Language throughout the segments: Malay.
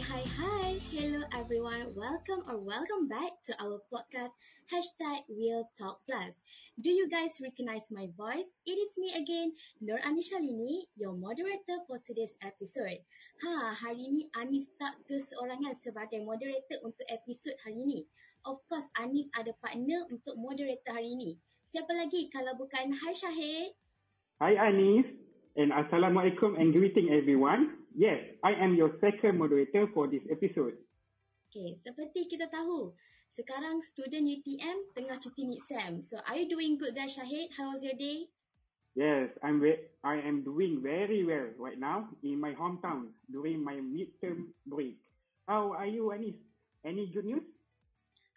hi, hi. Hello, everyone. Welcome or welcome back to our podcast, hashtag Real Talk Plus. Do you guys recognize my voice? It is me again, Nur Anishalini, your moderator for today's episode. Ha, hari ni Anis tak keseorangan sebagai moderator untuk episod hari ni. Of course, Anis ada partner untuk moderator hari ni. Siapa lagi kalau bukan Hai Syahid? Hi Anis and Assalamualaikum and greeting everyone. Yes, I am your second moderator for this episode. Okay, seperti kita tahu, sekarang student UTM tengah cuti mid-sem. So, are you doing good there, Syahid? How was your day? Yes, I'm ve- I am doing very well right now in my hometown during my midterm break. How are you, Anis? Any good news?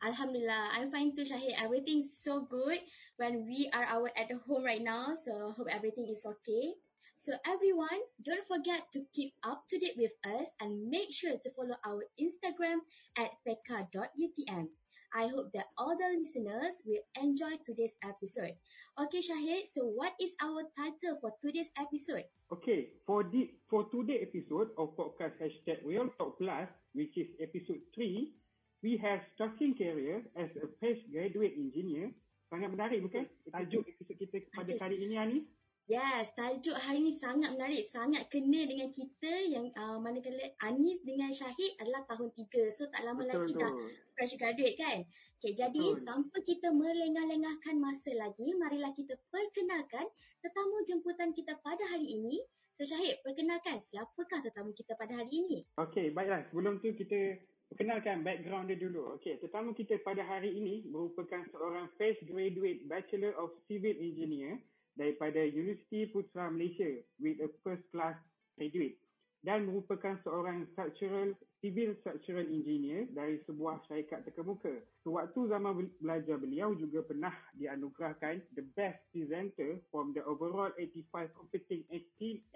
Alhamdulillah, I'm fine too, Syahid. Everything's so good when we are our at home right now. So, hope everything is okay. So everyone, don't forget to keep up to date with us and make sure to follow our Instagram at pekka.utm. I hope that all the listeners will enjoy today's episode. Okay, Shahid, so what is our title for today's episode? Okay, for the for today episode of podcast hashtag Real Talk Plus, which is episode 3, we have starting career as a fresh graduate engineer. Sangat menarik bukan? Tajuk episod kita pada kali ini, Anis. Yes, tajuk hari ni sangat menarik, sangat kena dengan kita yang uh, manakala Anis dengan Syahid adalah tahun tiga. So tak lama Betul lagi tu. dah fresh graduate kan? Okay, jadi Betul. tanpa kita melengah-lengahkan masa lagi, marilah kita perkenalkan tetamu jemputan kita pada hari ini. So Syahid, perkenalkan siapakah tetamu kita pada hari ini? Okey, baiklah. Sebelum tu kita perkenalkan background dia dulu. Okey, tetamu kita pada hari ini merupakan seorang fresh graduate Bachelor of Civil Engineer daripada Universiti Putra Malaysia with a first class graduate dan merupakan seorang structural civil structural engineer dari sebuah syarikat terkemuka. Sewaktu zaman bel- belajar beliau juga pernah dianugerahkan the best presenter from the overall 85 competing 18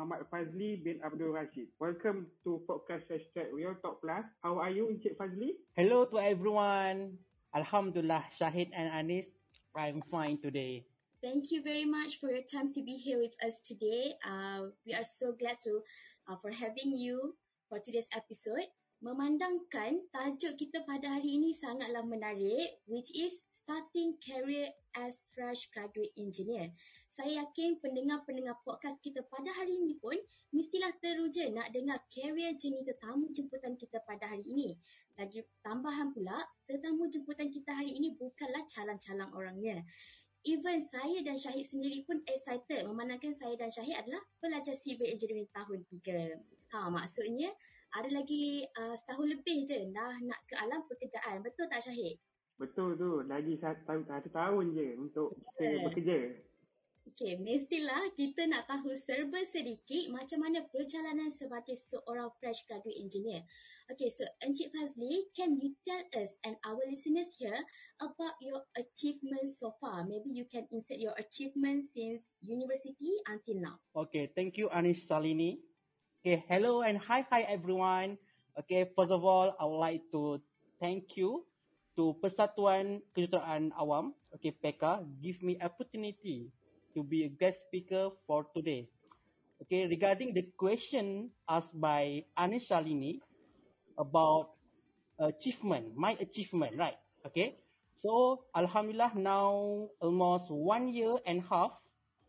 Muhammad Fazli bin Abdul Rashid. Welcome to podcast hashtag Real Talk Plus. How are you Encik Fazli? Hello to everyone. Alhamdulillah, Shahid and Anis, I'm fine today. Thank you very much for your time to be here with us today. Uh, we are so glad to uh, for having you for today's episode. Memandangkan tajuk kita pada hari ini sangatlah menarik, which is starting career as fresh graduate engineer. Saya yakin pendengar-pendengar podcast kita pada hari ini pun mestilah teruja nak dengar career journey tetamu jemputan kita pada hari ini. Lagi tambahan pula, tetamu jemputan kita hari ini bukanlah calang-calang orangnya. Even saya dan Syahid sendiri pun excited memandangkan saya dan Syahid adalah pelajar civil engineering tahun 3. Ha, maksudnya ada lagi uh, setahun lebih je dah nak ke alam pekerjaan. Betul tak Syahid? Betul tu. Lagi satu tahun, satu tahun je untuk kita Yeah. bekerja. Okey, mestilah kita nak tahu serba sedikit macam mana perjalanan sebagai seorang fresh graduate engineer. Okay, so Encik Fazli, can you tell us and our listeners here about your achievements so far? Maybe you can insert your achievements since university until now. Okay, thank you, Anis Salini. Okay, hello and hi, hi everyone. Okay, first of all, I would like to thank you to Persatuan Kejuruteraan Awam, okay, PEKA, give me opportunity to be a guest speaker for today. Okay, regarding the question asked by Anis Shalini about achievement, my achievement, right? Okay. So, Alhamdulillah, now almost one year and a half,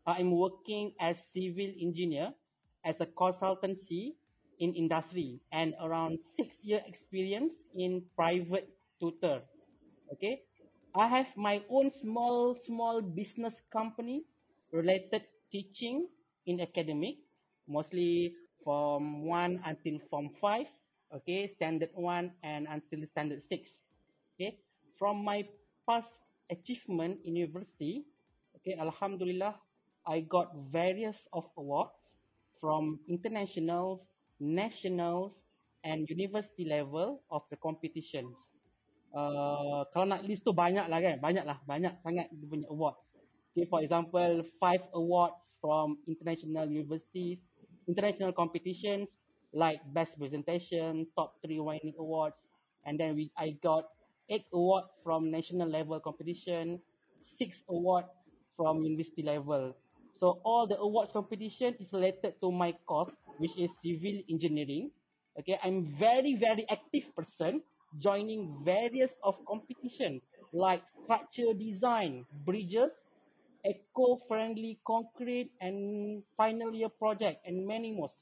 I'm working as civil engineer as a consultancy in industry and around six year experience in private tutor. Okay. I have my own small, small business company related teaching in academic, mostly from one until form five, okay, standard one and until standard six. Okay. From my past achievement in university, okay, Alhamdulillah, I got various of awards from internationals, nationals, and university level of the competitions. Uh, kalau nak list tu banyak lah kan, banyak lah, banyak sangat dia punya awards. Okay, for example, five awards from international universities, international competitions, like best presentation, top three winning awards, and then we I got eight award from national level competition, six award from university level. So all the awards competition is related to my course, which is civil engineering. Okay, I'm very very active person, joining various of competition like structure design, bridges, eco-friendly concrete, and final year project, and many more.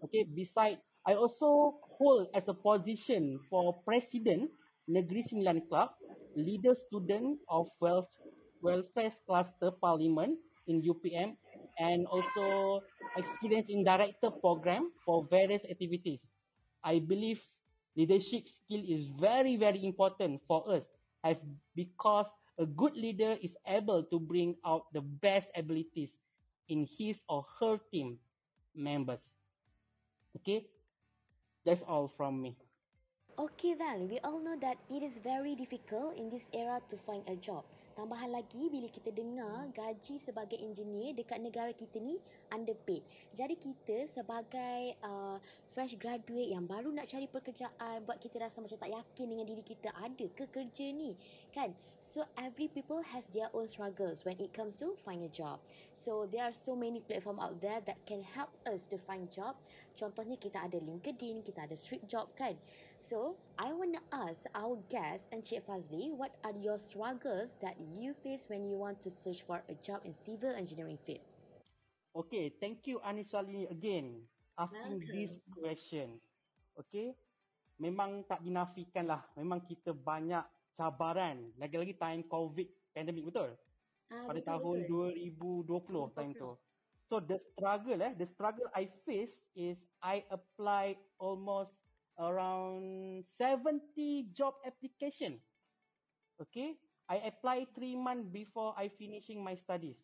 Okay, beside I also hold as a position for president Negeri Sembilan Club, leader student of Welf- Welfare Cluster Parliament in UPM, and also experience in director program for various activities. I believe leadership skill is very very important for us, as because a good leader is able to bring out the best abilities in his or her team members. Okay, that's all from me. Okay then, we all know that it is very difficult in this era to find a job. Tambahan lagi bila kita dengar gaji sebagai engineer dekat negara kita ni underpaid. Jadi kita sebagai uh, fresh graduate yang baru nak cari pekerjaan buat kita rasa macam tak yakin dengan diri kita ada ke kerja ni kan. So every people has their own struggles when it comes to find a job. So there are so many platform out there that can help us to find job. Contohnya kita ada LinkedIn, kita ada Street Job kan. So, I want to ask our guest Encik Fazli, what are your struggles that you face when you want to search for a job in civil engineering field? Okay, thank you Anishalini again asking Welcome. this question. Okay, memang tak dinafikan lah. Memang kita banyak cabaran. Lagi-lagi time COVID pandemic betul? Ah, Pada betul, tahun betul. 2020 time tu. So the struggle eh, the struggle I face is I apply almost around 70 job application. Okay, I apply three months before I finishing my studies.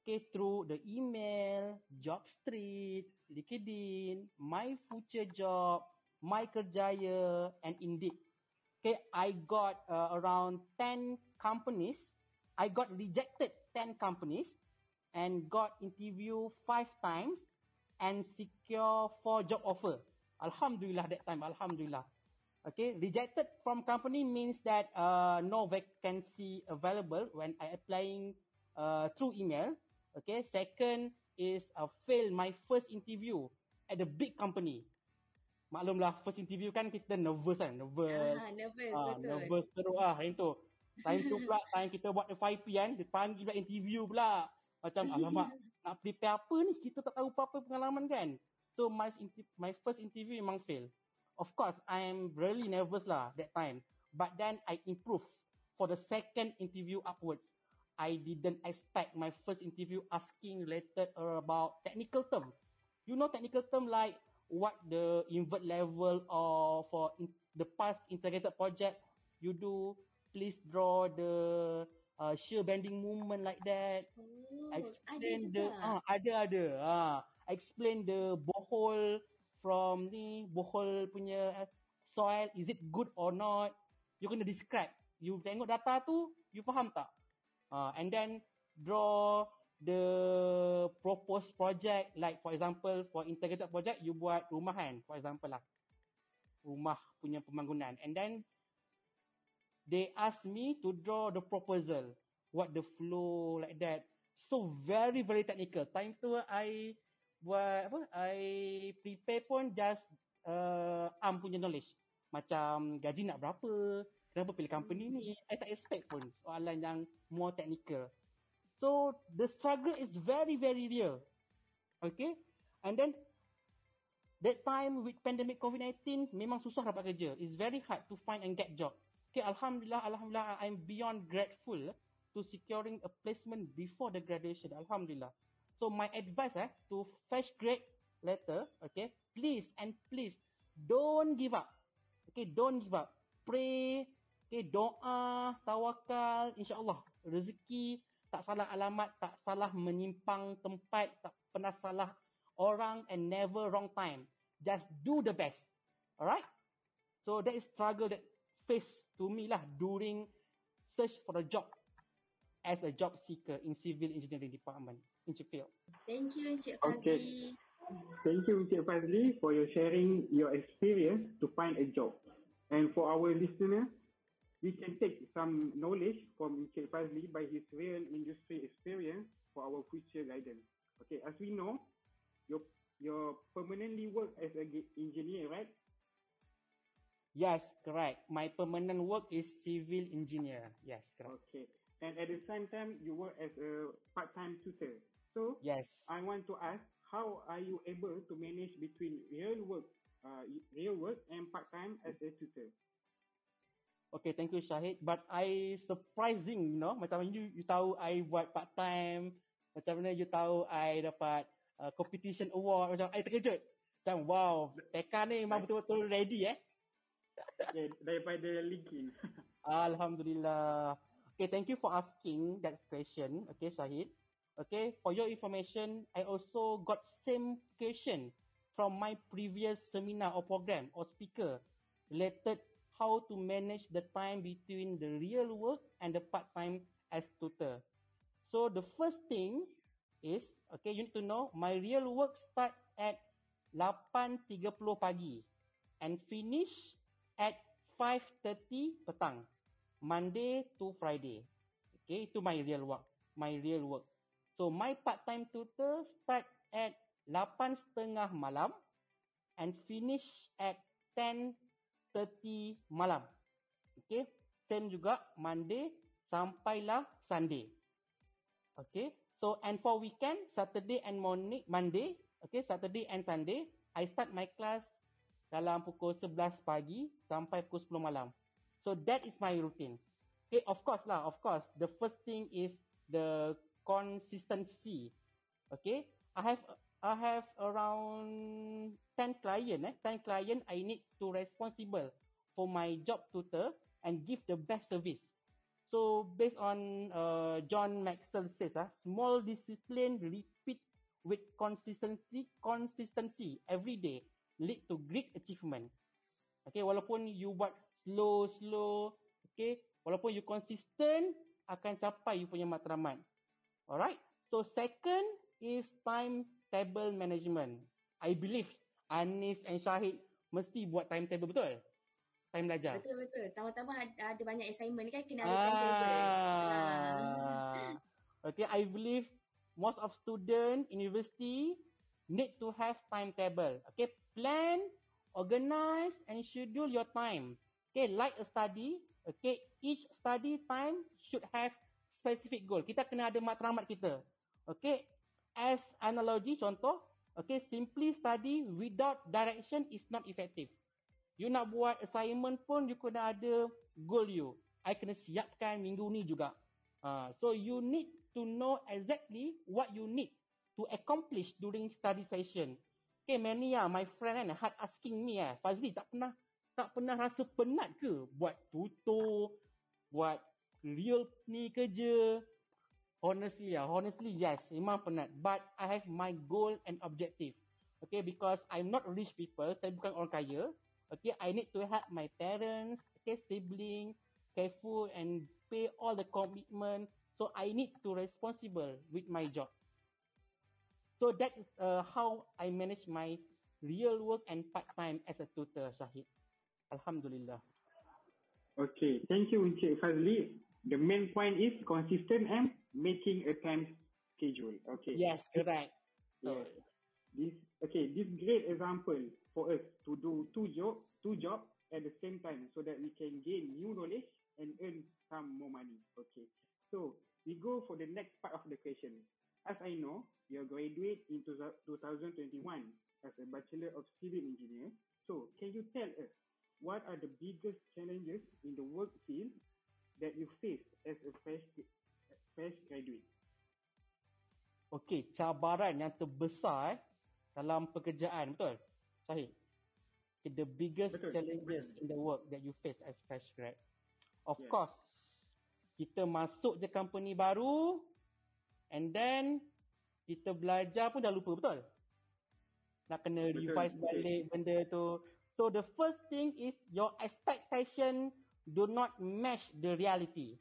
Okay, through the email, Job Street, LinkedIn, My Future Job, My Kerjaya, and Indeed. Okay, I got uh, around 10 companies. I got rejected 10 companies and got interview five times and secure four job offer. Alhamdulillah that time, Alhamdulillah. Okay, rejected from company means that uh, no vacancy available when I applying uh, through email. Okay, second is uh, fail my first interview at a big company. Maklumlah first interview kan kita nervous kan, nervous. Ah, nervous, Ah, betul. nervous teruk lah time tu. Time tu pula, time kita buat FYP kan, dia panggil pula interview pula. Macam, alamak, nak prepare apa ni? Kita tak tahu apa-apa pengalaman kan. So, my my first interview memang fail. Of course, I am really nervous lah that time. But then, I improve for the second interview upwards. I didn't expect my first interview asking related about technical term. You know technical term like what the invert level or for in, the past integrated project you do, please draw the uh, shear bending movement like that. Oh, ada Explain juga. the ah ada ada ah explain the borehole from ni borehole punya eh, soil is it good or not? You kena describe. You tengok data tu, you faham tak? Uh, and then draw the proposed project like for example for integrated project you buat rumah kan for example lah. Rumah punya pembangunan. And then they ask me to draw the proposal. What the flow like that. So very very technical. Time tu I buat apa? I prepare pun just uh, am punya knowledge. Macam gaji nak berapa kenapa pilih company ni? I tak expect pun soalan yang more technical. So the struggle is very very real. Okay? And then that time with pandemic COVID-19 memang susah dapat kerja. It's very hard to find and get job. Okay alhamdulillah alhamdulillah I'm beyond grateful to securing a placement before the graduation. Alhamdulillah. So my advice eh to fresh grade letter okay please and please don't give up. Okay don't give up. Pray okay doa tawakal insyaallah rezeki tak salah alamat tak salah menyimpang tempat tak pernah salah orang and never wrong time just do the best alright so that is struggle that face to me lah during search for a job as a job seeker in civil engineering department in Sheffield Thank you Encik Okay. Fazli. Thank you, Encik Fazli, for your sharing your experience to find a job. And for our listener, we can take some knowledge from Encik Fazli by his real industry experience for our future guidance. Okay, as we know, you you permanently work as an engineer, right? Yes, correct. My permanent work is civil engineer. Yes, correct. Okay. And at the same time, you work as a part-time tutor. So, Yes. I want to ask, how are you able to manage between real work, uh, real work and part-time as a tutor? Okay, thank you Syahid. But I surprising, you know, macam you you tahu I buat part time, macam mana you tahu I dapat uh, competition award, macam I terkejut. Macam wow, Teka ni memang betul-betul ready eh. yeah, daripada LinkedIn. Alhamdulillah. Okay, thank you for asking that question. Okay, Syahid. Okay, for your information, I also got same question from my previous seminar or program or speaker related how to manage the time between the real work and the part-time as tutor. So the first thing is, okay, you need to know my real work start at 8.30 pagi and finish at 5.30 petang. Monday to Friday. Okay, itu my real work. My real work. So my part-time tutor start at 8.30 malam and finish at 10.30 malam. Okay, same juga Monday sampailah Sunday. Okay, so and for weekend, Saturday and morning, Monday, okay, Saturday and Sunday, I start my class dalam pukul 11 pagi sampai pukul 10 malam. So that is my routine. Okay, of course lah, of course. The first thing is the consistency. Okay, I have I have around 10 client eh, 10 client I need to responsible for my job tutor and give the best service. So based on uh, John Maxwell says ah, small discipline repeat with consistency consistency every day lead to great achievement. Okay, walaupun you buat slow slow, okay, walaupun you consistent akan capai you punya matlamat. Alright. So second is timetable management. I believe Anis and Syahid mesti buat timetable betul? Time belajar. Betul betul. Tahu-tahu ada, ada banyak assignment ni kan kena ada timetable. Ah. Okay, I believe most of student university need to have timetable. Okay, plan, organize and schedule your time. Okay, like a study, okay, each study time should have specific goal. Kita kena ada matlamat kita. Okay, as analogy contoh, okay, simply study without direction is not effective. You nak buat assignment pun you kena ada goal you. I kena siapkan minggu ni juga. Uh, so you need to know exactly what you need to accomplish during study session. Okay, many ah, my friend kan hard asking me ah, Fazli tak pernah tak pernah rasa penat ke buat tutor, buat real ni kerja. Honestly ah, honestly yes, memang penat. But I have my goal and objective. Okay, because I'm not rich people, saya bukan orang kaya. Okay, I need to help my parents, okay, sibling, careful and pay all the commitment. So I need to responsible with my job. So that is uh, how I manage my real work and part time as a tutor, Shahid. Alhamdulillah. Okay, thank you Encik Fazli. The main point is consistent and making a time schedule. Okay. Yes, correct. Yes. This okay. This great example for us to do two job, two job at the same time, so that we can gain new knowledge and earn some more money. Okay. So we go for the next part of the question. As I know, you graduate in 2021 as a Bachelor of Civil Engineer. So can you tell us what are the biggest challenges in the work field that you face as a fresh fresh graduate? Okay, cabaran yang terbesar eh, dalam pekerjaan, betul? Syahid? Okay, the biggest Betul. challenges in the work that you face as fresh grad. Of Yeah. course, kita masuk je company baru and then kita belajar pun dah lupa, betul? Nak kena Betul, revise betul. balik benda tu. So the first thing is your expectation do not match the reality.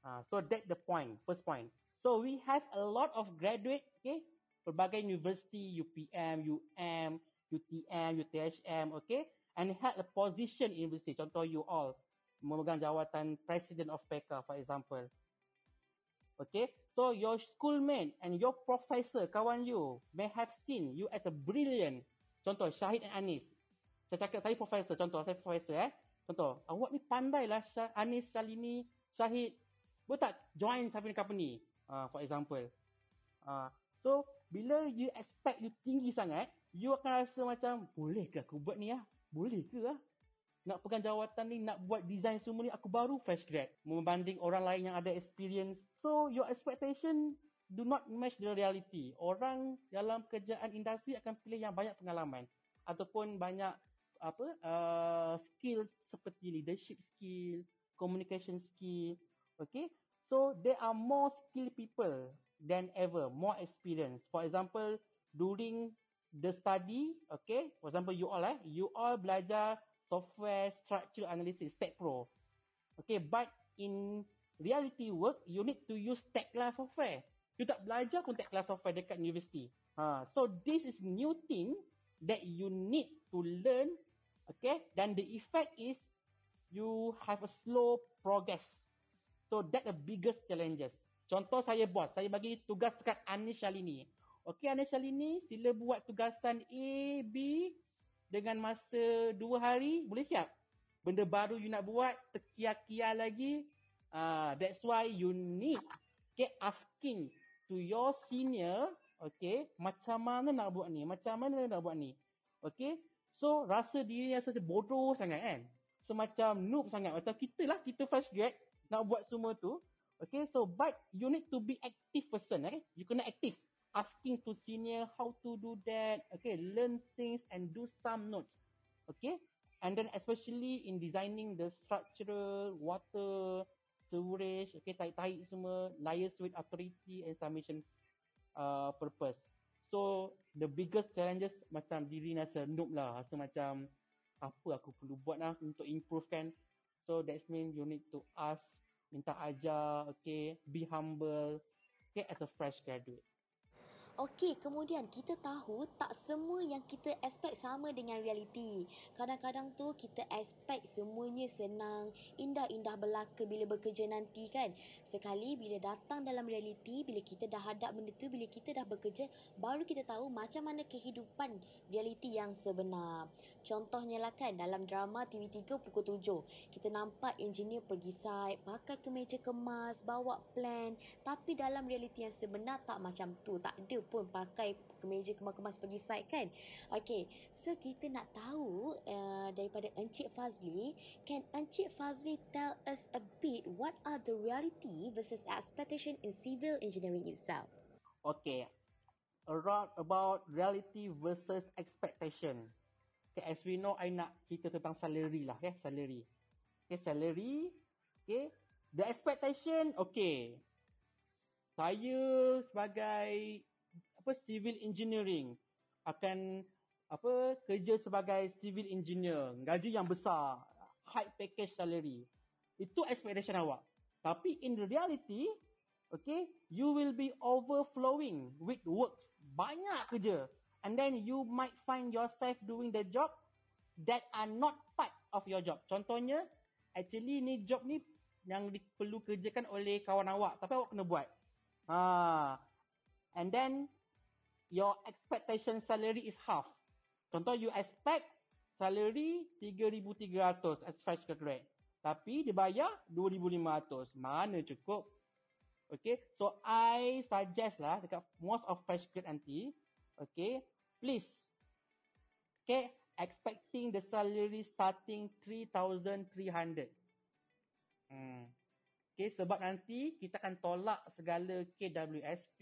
Uh, so that the point, first point. So we have a lot of graduate, okay, pelbagai universiti UPM, UM, UTM, UTHM, okay, and had a position in university. Contoh you all memegang jawatan President of PECA, for example. Okay, so your schoolmate and your professor, kawan you, may have seen you as a brilliant. Contoh, Syahid and Anis. Saya cakap, saya professor, contoh, saya professor eh. Contoh, awak ni pandai lah Anis, Salini, Syahid. Boleh tak join Syahid Company? Uh, for example. Uh, so, bila you expect you tinggi sangat, you akan rasa macam, boleh ke aku buat ni lah? Boleh ke lah? nak pegang jawatan ni, nak buat design semua ni, aku baru fresh grad. Membanding orang lain yang ada experience. So, your expectation do not match the reality. Orang dalam kerjaan industri akan pilih yang banyak pengalaman. Ataupun banyak apa uh, skill seperti leadership skill, communication skill. Okay. So, there are more skilled people than ever. More experience. For example, during the study, okay. For example, you all eh, you all belajar software structure analysis, Tech Pro. Okay, but in reality work, you need to use Tech Class software. You tak belajar pun Tech Class software dekat university. Ha, so this is new thing that you need to learn. Okay, dan the effect is you have a slow progress. So that the biggest challenges. Contoh saya bos, saya bagi tugas dekat Anish Shalini. Okay, Anish Shalini, sila buat tugasan A, B, dengan masa dua hari boleh siap. Benda baru you nak buat terkia-kia lagi. Uh, that's why you need okay, asking to your senior okay, macam mana nak buat ni? Macam mana nak buat ni? Okay, so rasa diri rasa bodoh sangat kan? Semacam noob sangat. Macam kita lah, kita fresh grad nak buat semua tu. Okay, so but you need to be active person. Eh? You kena aktif asking to senior how to do that. Okay, learn things and do some notes. Okay, and then especially in designing the structural water sewerage, okay, tarik-tarik semua, liaise with authority and submission uh, purpose. So, the biggest challenges macam diri rasa noob lah. Rasa macam apa aku perlu buat lah untuk improve kan. So, that means you need to ask, minta ajar, okay, be humble, okay, as a fresh graduate. Okey, kemudian kita tahu tak semua yang kita expect sama dengan realiti. Kadang-kadang tu kita expect semuanya senang, indah-indah belaka bila bekerja nanti kan. Sekali bila datang dalam realiti, bila kita dah hadap benda tu, bila kita dah bekerja, baru kita tahu macam mana kehidupan realiti yang sebenar. Contohnya lah kan, dalam drama TV3 pukul 7, kita nampak engineer pergi site, pakai kemeja kemas, bawa plan. Tapi dalam realiti yang sebenar tak macam tu, tak ada pun pakai kemeja kemas-kemas pergi site kan. Okay, so kita nak tahu uh, daripada Encik Fazli, can Encik Fazli tell us a bit what are the reality versus expectation in civil engineering itself? Okay, around about reality versus expectation. Okay, as we know, I nak cerita tentang salary lah, ya, salary. Okay, salary. Okay, the expectation, okay. Saya sebagai apa civil engineering. Akan apa kerja sebagai civil engineer. Gaji yang besar. High package salary. Itu expectation awak. Tapi in reality okay you will be overflowing with works. Banyak kerja. And then you might find yourself doing the job that are not part of your job. Contohnya actually ni job ni yang perlu kerjakan oleh kawan awak. Tapi awak kena buat. Ha and then your expectation salary is half. Contoh you expect salary 3,300 as fresh graduate. Tapi dibayar 2,500. Mana cukup? Okay. So I suggest lah dekat most of fresh grad nanti. Okay. Please. Okay. Expecting the salary starting 3,300. Hmm. Okay. Sebab nanti kita akan tolak segala KWSP,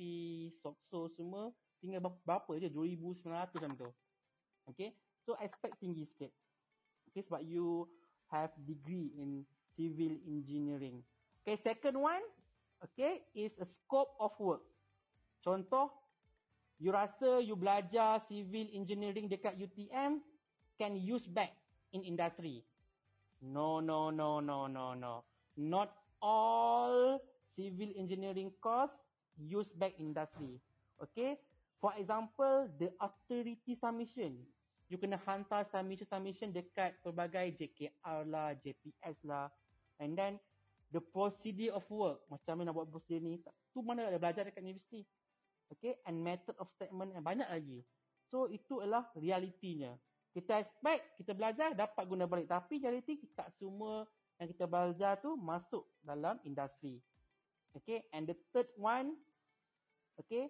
SOXO semua tinggal berapa je? 2900 macam tu. Okay? So expect tinggi sikit. Okay sebab you have degree in civil engineering. Okay second one okay is a scope of work. Contoh you rasa you belajar civil engineering dekat UTM can use back in industry. No no no no no no. Not all civil engineering course use back industry. Okay For example, the authority submission. You kena hantar submission-submission dekat pelbagai JKR lah, JPS lah. And then, the procedure of work. Macam mana nak buat procedure ni. Tu mana ada belajar dekat universiti. Okay, and method of statement and banyak lagi. So, itu adalah realitinya. Kita expect, kita belajar, dapat guna balik. Tapi realiti, tak semua yang kita belajar tu masuk dalam industri. Okay, and the third one, okay,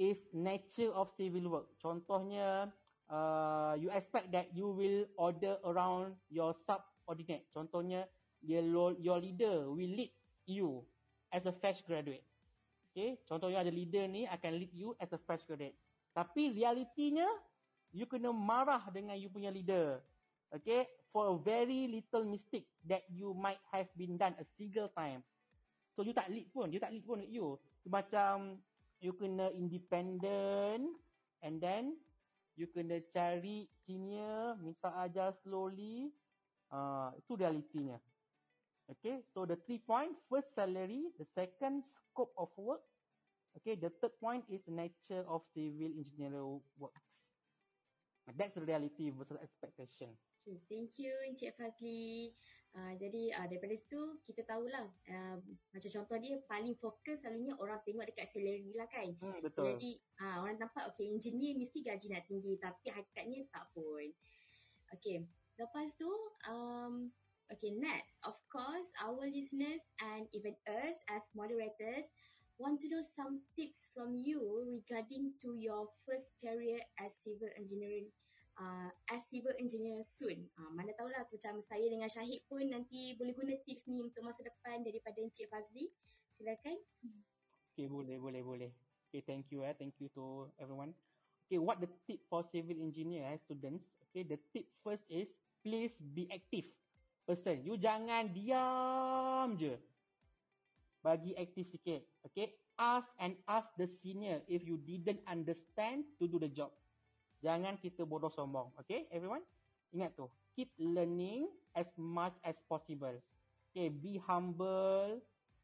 is nature of civil work. Contohnya, uh, you expect that you will order around your subordinate. Contohnya, your, your leader will lead you as a fresh graduate. Okay, contohnya ada leader ni akan lead you as a fresh graduate. Tapi realitinya, you kena marah dengan you punya leader. Okay, for a very little mistake that you might have been done a single time. So you tak lead pun, you tak lead pun you. Macam you kena independent and then you kena cari senior, minta ajar slowly. Uh, itu realitinya. Okay, so the three point, first salary, the second scope of work. Okay, the third point is nature of civil engineering works. That's the reality versus expectation. Okay, thank you Encik Fazli. Uh, jadi uh, daripada situ kita tahulah uh, macam contoh dia paling fokus selalunya orang tengok dekat salary lah kan. Hmm, betul. Jadi uh, orang nampak okay engineer mesti gaji nak tinggi tapi hakikatnya tak pun. Okay, lepas tu um, okay next of course our listeners and even us as moderators want to know some tips from you regarding to your first career as civil engineering uh, as civil engineer soon. Uh, mana tahulah macam saya dengan Syahid pun nanti boleh guna tips ni untuk masa depan daripada Encik Fazli. Silakan. Okay, boleh, boleh, boleh. Okay, thank you eh. Thank you to everyone. Okay, what the tip for civil engineer eh, students? Okay, the tip first is please be active person. You jangan diam je. Bagi aktif sikit. Okay, ask and ask the senior if you didn't understand to do the job. Jangan kita bodoh sombong. Okay, everyone? Ingat tu. Keep learning as much as possible. Okay, be humble.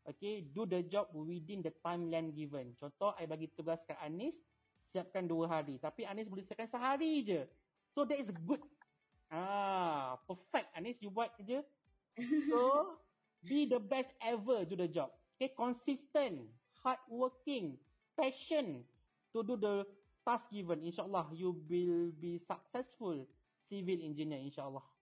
Okay, do the job within the timeline given. Contoh, I bagi tugas kat Anis, siapkan dua hari. Tapi Anis boleh siapkan sehari je. So, that is good. Ah, perfect. Anis, you buat je. So, be the best ever do the job. Okay, consistent, hardworking, passion to do the task given, insyaAllah you will be successful civil engineer, insyaAllah.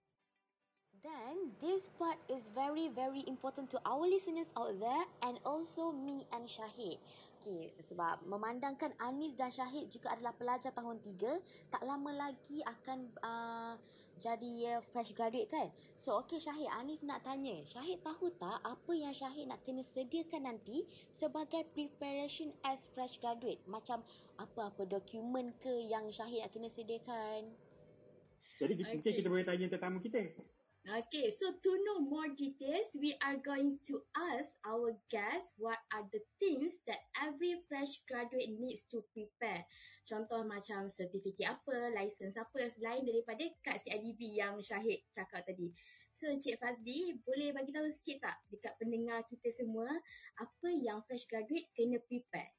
Then, this part is very, very important to our listeners out there and also me and Syahid. Okay, sebab memandangkan Anis dan Syahid juga adalah pelajar tahun 3, tak lama lagi akan uh, jadi uh, fresh graduate kan? So, okay Syahid, Anis nak tanya. Syahid tahu tak apa yang Syahid nak kena sediakan nanti sebagai preparation as fresh graduate? Macam apa-apa dokumen ke yang Syahid nak kena sediakan? Jadi okay. mungkin kita boleh tanya tetamu kita. Okay, so to know more details, we are going to ask our guests what are the things that every fresh graduate needs to prepare. Contoh macam sertifikat apa, license apa selain daripada kad CIDB yang Syahid cakap tadi. So Encik Fazli, boleh bagi tahu sikit tak dekat pendengar kita semua apa yang fresh graduate kena prepare?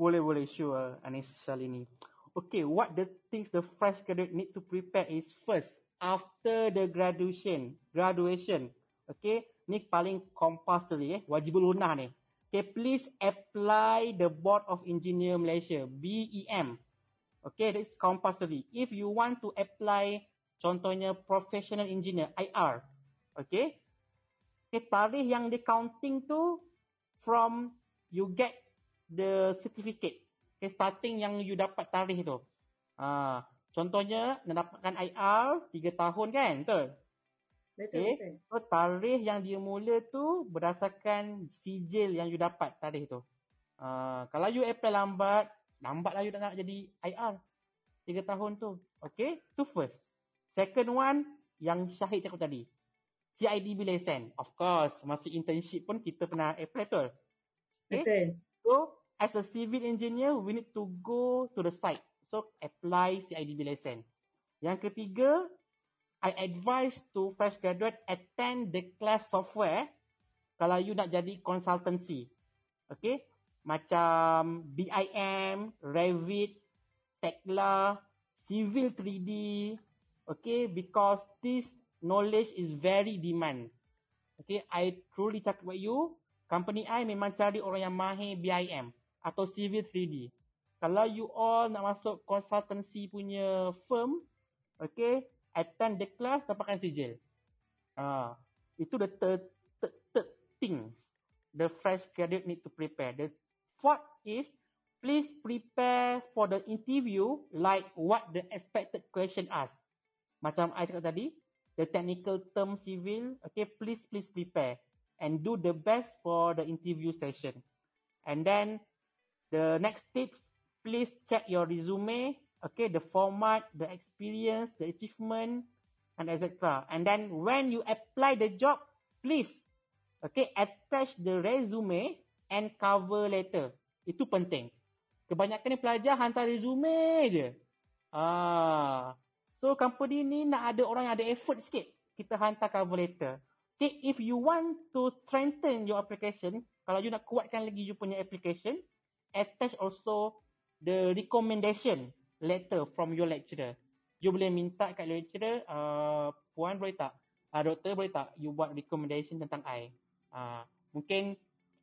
Boleh, boleh. Sure, Anis Salini. Okay, what the things the fresh graduate need to prepare is first, after the graduation graduation okay? Ni paling compulsory eh? Wajib lunah ni. Okay please apply the board of engineer malaysia BEM okay that is compulsory. If you want to apply contohnya professional engineer IR okay? Okay tarikh yang di counting tu from you get the certificate. Okay starting yang you dapat tarikh tu. Ah Contohnya nak dapatkan IR 3 tahun kan? Betul? Betul, okay. betul. So tarikh yang dia mula tu berdasarkan sijil yang you dapat tarikh tu. Uh, kalau you apply lambat, lambatlah you nak jadi IR. 3 tahun tu. Okay, tu first. Second one, yang Syahid cakap tadi. CIDB lesen. Of course, masih internship pun kita pernah apply tu. Okay? Betul. So, as a civil engineer, we need to go to the site. So apply CIDB lesson. Yang ketiga, I advise to fresh graduate attend the class software kalau you nak jadi consultancy. Okay. macam BIM, Revit, Tekla, Civil 3D. Okay, because this knowledge is very demand. Okay, I truly cakap with you, company I memang cari orang yang mahir BIM atau Civil 3D. Kalau you all nak masuk consultancy punya firm, okay, attend the class, dapatkan sijil. Uh, itu the third, third, third thing the fresh graduate need to prepare. The fourth is, please prepare for the interview like what the expected question ask. Macam I cakap tadi, the technical term civil, okay, please, please prepare and do the best for the interview session. And then the next tips, please check your resume, okay, the format, the experience, the achievement, and etc. And then when you apply the job, please, okay, attach the resume and cover letter. Itu penting. Kebanyakan ni pelajar hantar resume je. Ah, So company ni nak ada orang yang ada effort sikit. Kita hantar cover letter. Okay, if you want to strengthen your application, kalau you nak kuatkan lagi you punya application, attach also the recommendation letter from your lecturer. You boleh minta kat lecturer, uh, puan boleh tak? Uh, doktor boleh tak? You buat recommendation tentang I. Uh, mungkin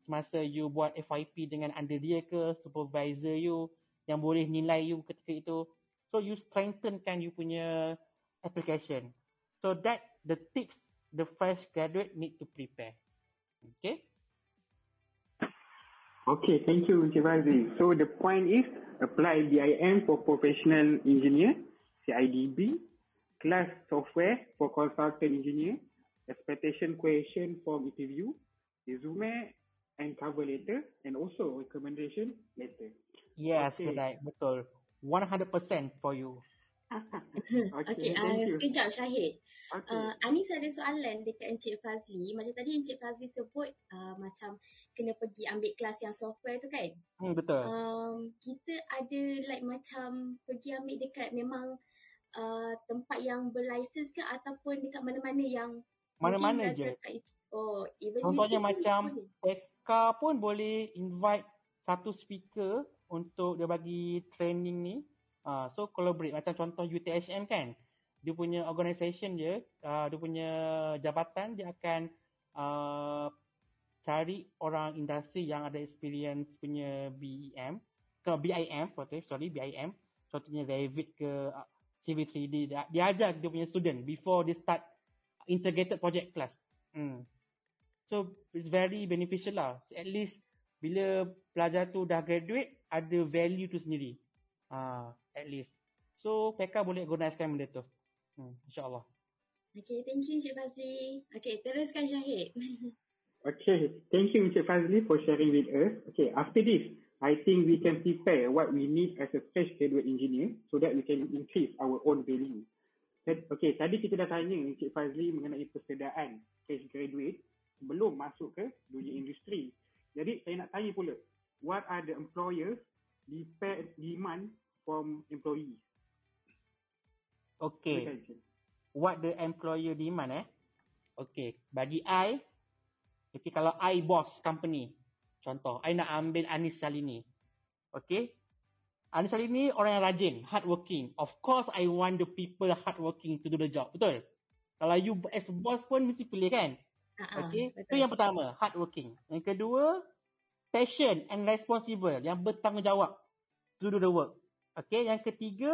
masa you buat FYP dengan under dia ke, supervisor you yang boleh nilai you ketika itu, So you strengthenkan you punya application. So that the tips the fresh graduate need to prepare. Okay. Okay, thank you, Encik Fazli. So the point is apply BIM for professional engineer, CIDB, class software for consultant engineer, expectation question form interview, resume and cover letter, and also recommendation letter. Yes, okay. Betul. 100% for you. okay, okay uh, sekejap Syahid. Okay. Uh, Anis ada soalan dekat Encik Fazli. Macam tadi Encik Fazli sebut uh, macam kena pergi ambil kelas yang software tu kan? Hmm, betul. Um, kita ada like macam pergi ambil dekat memang uh, tempat yang berlicense ke ataupun dekat mana-mana yang mana-mana je. Oh, even Contohnya macam PK pun boleh invite satu speaker untuk dia bagi training ni uh, so collaborate macam contoh UTHM kan dia punya organisation je uh, dia punya jabatan dia akan uh, cari orang industri yang ada experience punya BEM ke BIM sorry, sorry BIM contohnya Revit ke uh, CV 3D dia, dia ajar dia punya student before they start integrated project class hmm. so it's very beneficial lah at least bila pelajar tu dah graduate ada value tu sendiri. Ah, uh, at least. So, PK boleh gunakan benda tu. Hmm, InsyaAllah. Okay, thank you Encik Fazli. Okay, teruskan Syahid. okay, thank you Encik Fazli for sharing with us. Okay, after this, I think we can prepare what we need as a fresh graduate engineer so that we can increase our own value. Okay, tadi kita dah tanya Encik Fazli mengenai persediaan fresh graduate sebelum masuk ke dunia industri. Jadi, saya nak tanya pula, what are the employers demand from employees? Okay. What the employer demand eh? Okay. Bagi I, okay, kalau I boss company, contoh, I nak ambil Anis Salini. Okay. Anis Salini orang yang rajin, hardworking. Of course, I want the people hardworking to do the job. Betul? Kalau you as boss pun mesti pilih kan? Uh-uh, okay. Itu yang pertama, hardworking. Yang kedua, passion and responsible yang bertanggungjawab to do the work. Okay, yang ketiga,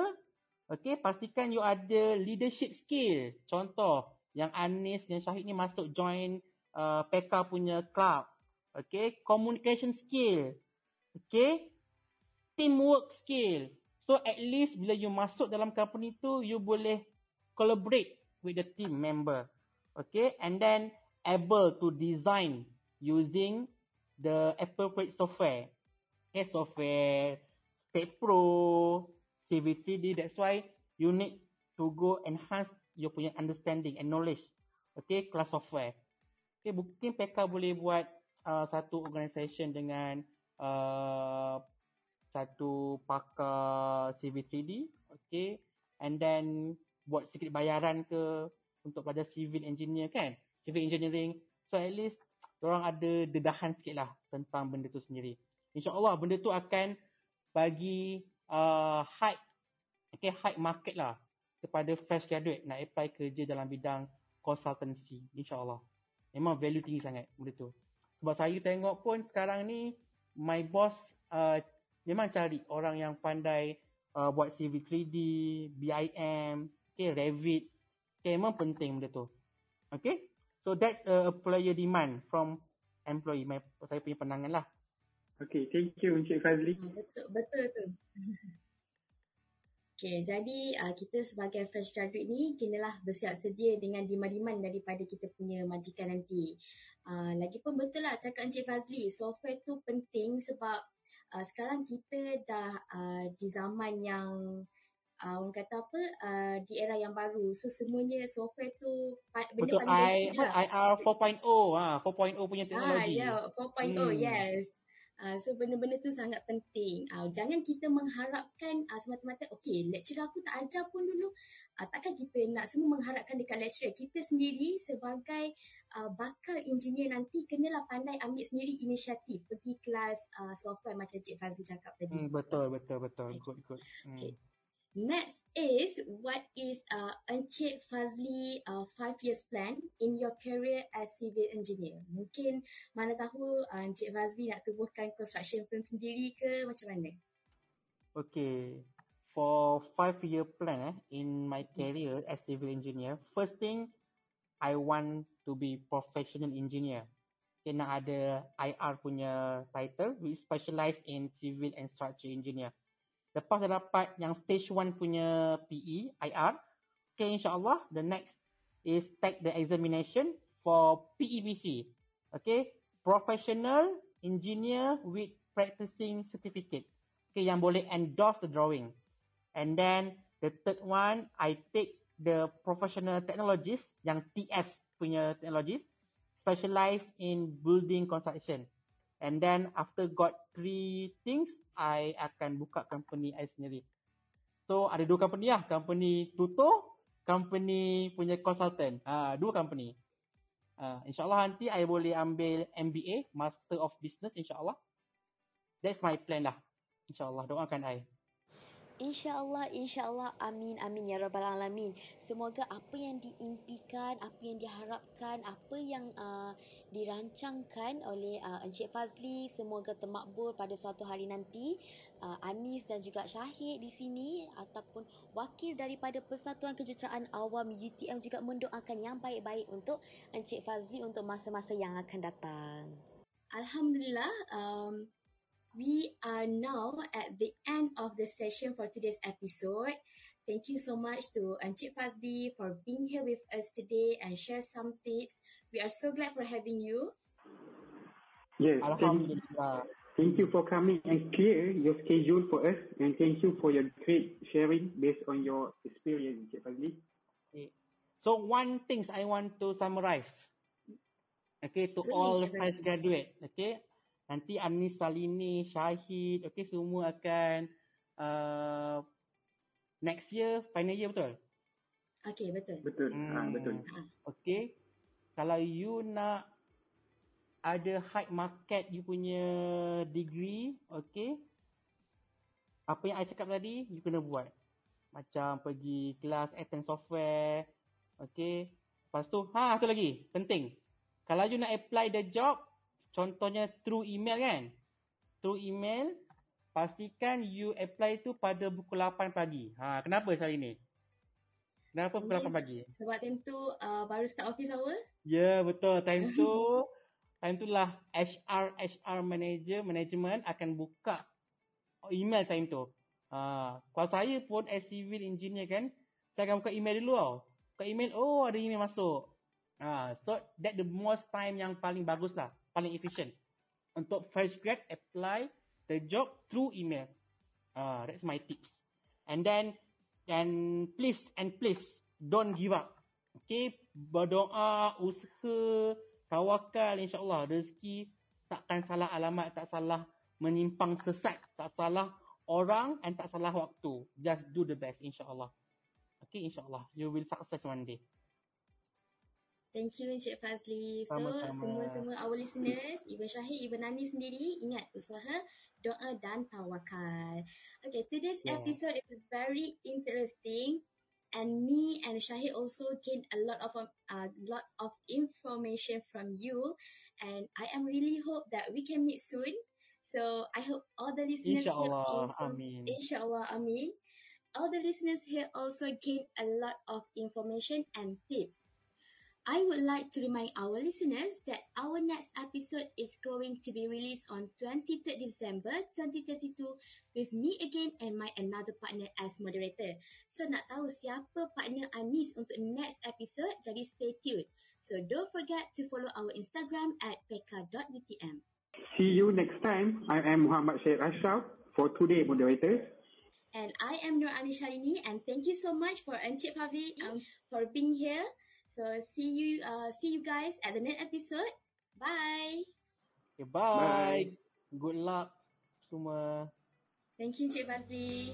okay, pastikan you ada leadership skill. Contoh, yang Anis dan Syahid ni masuk join uh, PK punya club. Okay, communication skill. Okay, teamwork skill. So at least bila you masuk dalam company tu, you boleh collaborate with the team member. Okay, and then able to design using the appropriate software. Okay, software, Step Pro, CV3D. That's why you need to go enhance your punya understanding and knowledge. Okay, class software. Okay, mungkin PK boleh buat uh, satu organisation dengan uh, satu pakar CV3D. Okay, and then buat sikit bayaran ke untuk pelajar civil engineer kan? Civil engineering. So at least orang ada dedahan sikit lah tentang benda tu sendiri. InsyaAllah benda tu akan bagi uh, hype, okay, hype market lah kepada fresh graduate nak apply kerja dalam bidang consultancy. InsyaAllah. Memang value tinggi sangat benda tu. Sebab saya tengok pun sekarang ni, my boss uh, memang cari orang yang pandai uh, buat CV 3D, BIM, okay, Revit. Okay, memang penting benda tu. Okay, so that's a player demand from employee. My, saya punya pandangan lah. Okay, thank you Encik Fazli. Ah, betul, betul tu. Okay, jadi uh, kita sebagai fresh graduate ni kenalah bersiap sedia dengan demand-demand daripada kita punya majikan nanti. Uh, lagipun betul lah cakap Encik Fazli, software tu penting sebab uh, sekarang kita dah uh, di zaman yang uh, orang kata apa, uh, di era yang baru. So semuanya software tu benda Betul, paling I, basic lah. IR 4.0, ha, 4.0 punya Ah, teknologi. ya, 4.0, Hmm. yes. Uh, so benda-benda tu sangat penting. Uh, jangan kita mengharapkan uh, semata-mata, okay, lecturer aku tak ajar pun dulu. Uh, takkan kita nak semua mengharapkan dekat lecturer. Kita sendiri sebagai uh, bakal engineer nanti kenalah pandai ambil sendiri inisiatif. Pergi kelas uh, software macam Cik Fazli cakap tadi. Hmm, betul, betul, betul. Good, good. Hmm. Okay. Next is what is uh, Encik Fazli uh, five years plan in your career as civil engineer? Mungkin mana tahu uh, Encik Fazli nak tubuhkan construction firm sendiri ke macam mana? Okay. For five year plan eh, in my career as civil engineer, first thing, I want to be professional engineer. Nak ada IR punya title, which specialize in civil and structure engineer. Lepas dah dapat yang stage 1 punya PE, IR, okay, insyaAllah, the next is take the examination for PEBC. Okay, professional engineer with practicing certificate. Okay, yang boleh endorse the drawing. And then the third one, I take the professional technologist yang TS punya technologist, specialize in building construction. And then after got three things, I akan buka company I sendiri. So ada dua company lah, company tutor, company punya consultant. Ah, dua company. Ah, InsyaAllah nanti I boleh ambil MBA, Master of Business insyaAllah. That's my plan lah. InsyaAllah, doakan I. InsyaAllah, insyaAllah, amin, amin ya Rabbal Alamin. Semoga apa yang diimpikan, apa yang diharapkan, apa yang uh, dirancangkan oleh uh, Encik Fazli, semoga termakbul pada suatu hari nanti. Uh, Anis dan juga Syahid di sini ataupun wakil daripada Persatuan Kejuruteraan Awam UTM juga mendoakan yang baik-baik untuk Encik Fazli untuk masa-masa yang akan datang. Alhamdulillah, um, we are now at the end of the session for today's episode. Thank you so much to Encik Fazli for being here with us today and share some tips. We are so glad for having you. Yes, thank, Alhamdulillah. thank you for coming and clear your schedule for us and thank you for your great sharing based on your experience, Encik Fazli. Okay. So one things I want to summarize. Okay, to Really, all Encik fresh graduate. Okay, nanti Anis Salini, Syahid, okay semua akan uh, next year final year betul? Okay, betul. Betul, ah, Hmm. betul. Okay, kalau you nak ada high market you punya degree, okay, apa yang I cakap tadi, you kena buat. Macam pergi kelas attend software, okay. Lepas tu, ha, satu lagi, penting. Kalau you nak apply the job, contohnya through email kan. Through email, pastikan you apply tu pada pukul 8 pagi. Ha, kenapa kali ni? Kenapa pukul 8 Yes. pagi? Sebab time tu uh, baru start office hour. Ya, betul. Time tu, time tu lah HR, HR manager, management akan buka email time tu. Ha, kalau saya pun as civil engineer kan, saya akan buka email dulu tau. Buka email, oh ada email masuk. Ha, so that the most time yang paling bagus lah, paling efficient. Untuk fresh grad, apply the job through email. Ah, that's my tips. And then, and please and please don't give up. Okay, berdoa, usaha, tawakal insyaAllah. Rezeki takkan salah alamat, tak salah menyimpang sesat, tak salah orang and tak salah waktu. Just do the best insyaAllah. Okay, insyaAllah. You will success one day. Thank you Encik Fazli. So semua-semua our listeners, even Syahid, even Nani sendiri, ingat usaha, doa dan tawakal. Okay, today's Yeah. episode is very interesting and me and Syahid also gained a lot of a uh, lot of information from you and I am really hope that we can meet soon. So I hope all the listeners here InsyaAllah. also Amin. Inshallah, Amin. All the listeners here also gain a lot of information and tips. I would like to remind our listeners that our next episode is going to be released on 23rd December 2032 with me again and my another partner as moderator. So nak tahu siapa partner Anis untuk next episode, jadi stay tuned. So don't forget to follow our Instagram at pk.utm. See you next time. I am Muhammad Syed Ashraf for today moderators. And I am Nur Ani Shalini and thank you so much for Encik Fahri um, for being here. So see you uh, see you guys at the next episode. Bye. Okay, bye. Good luck semua. Thank you Encik Fazli.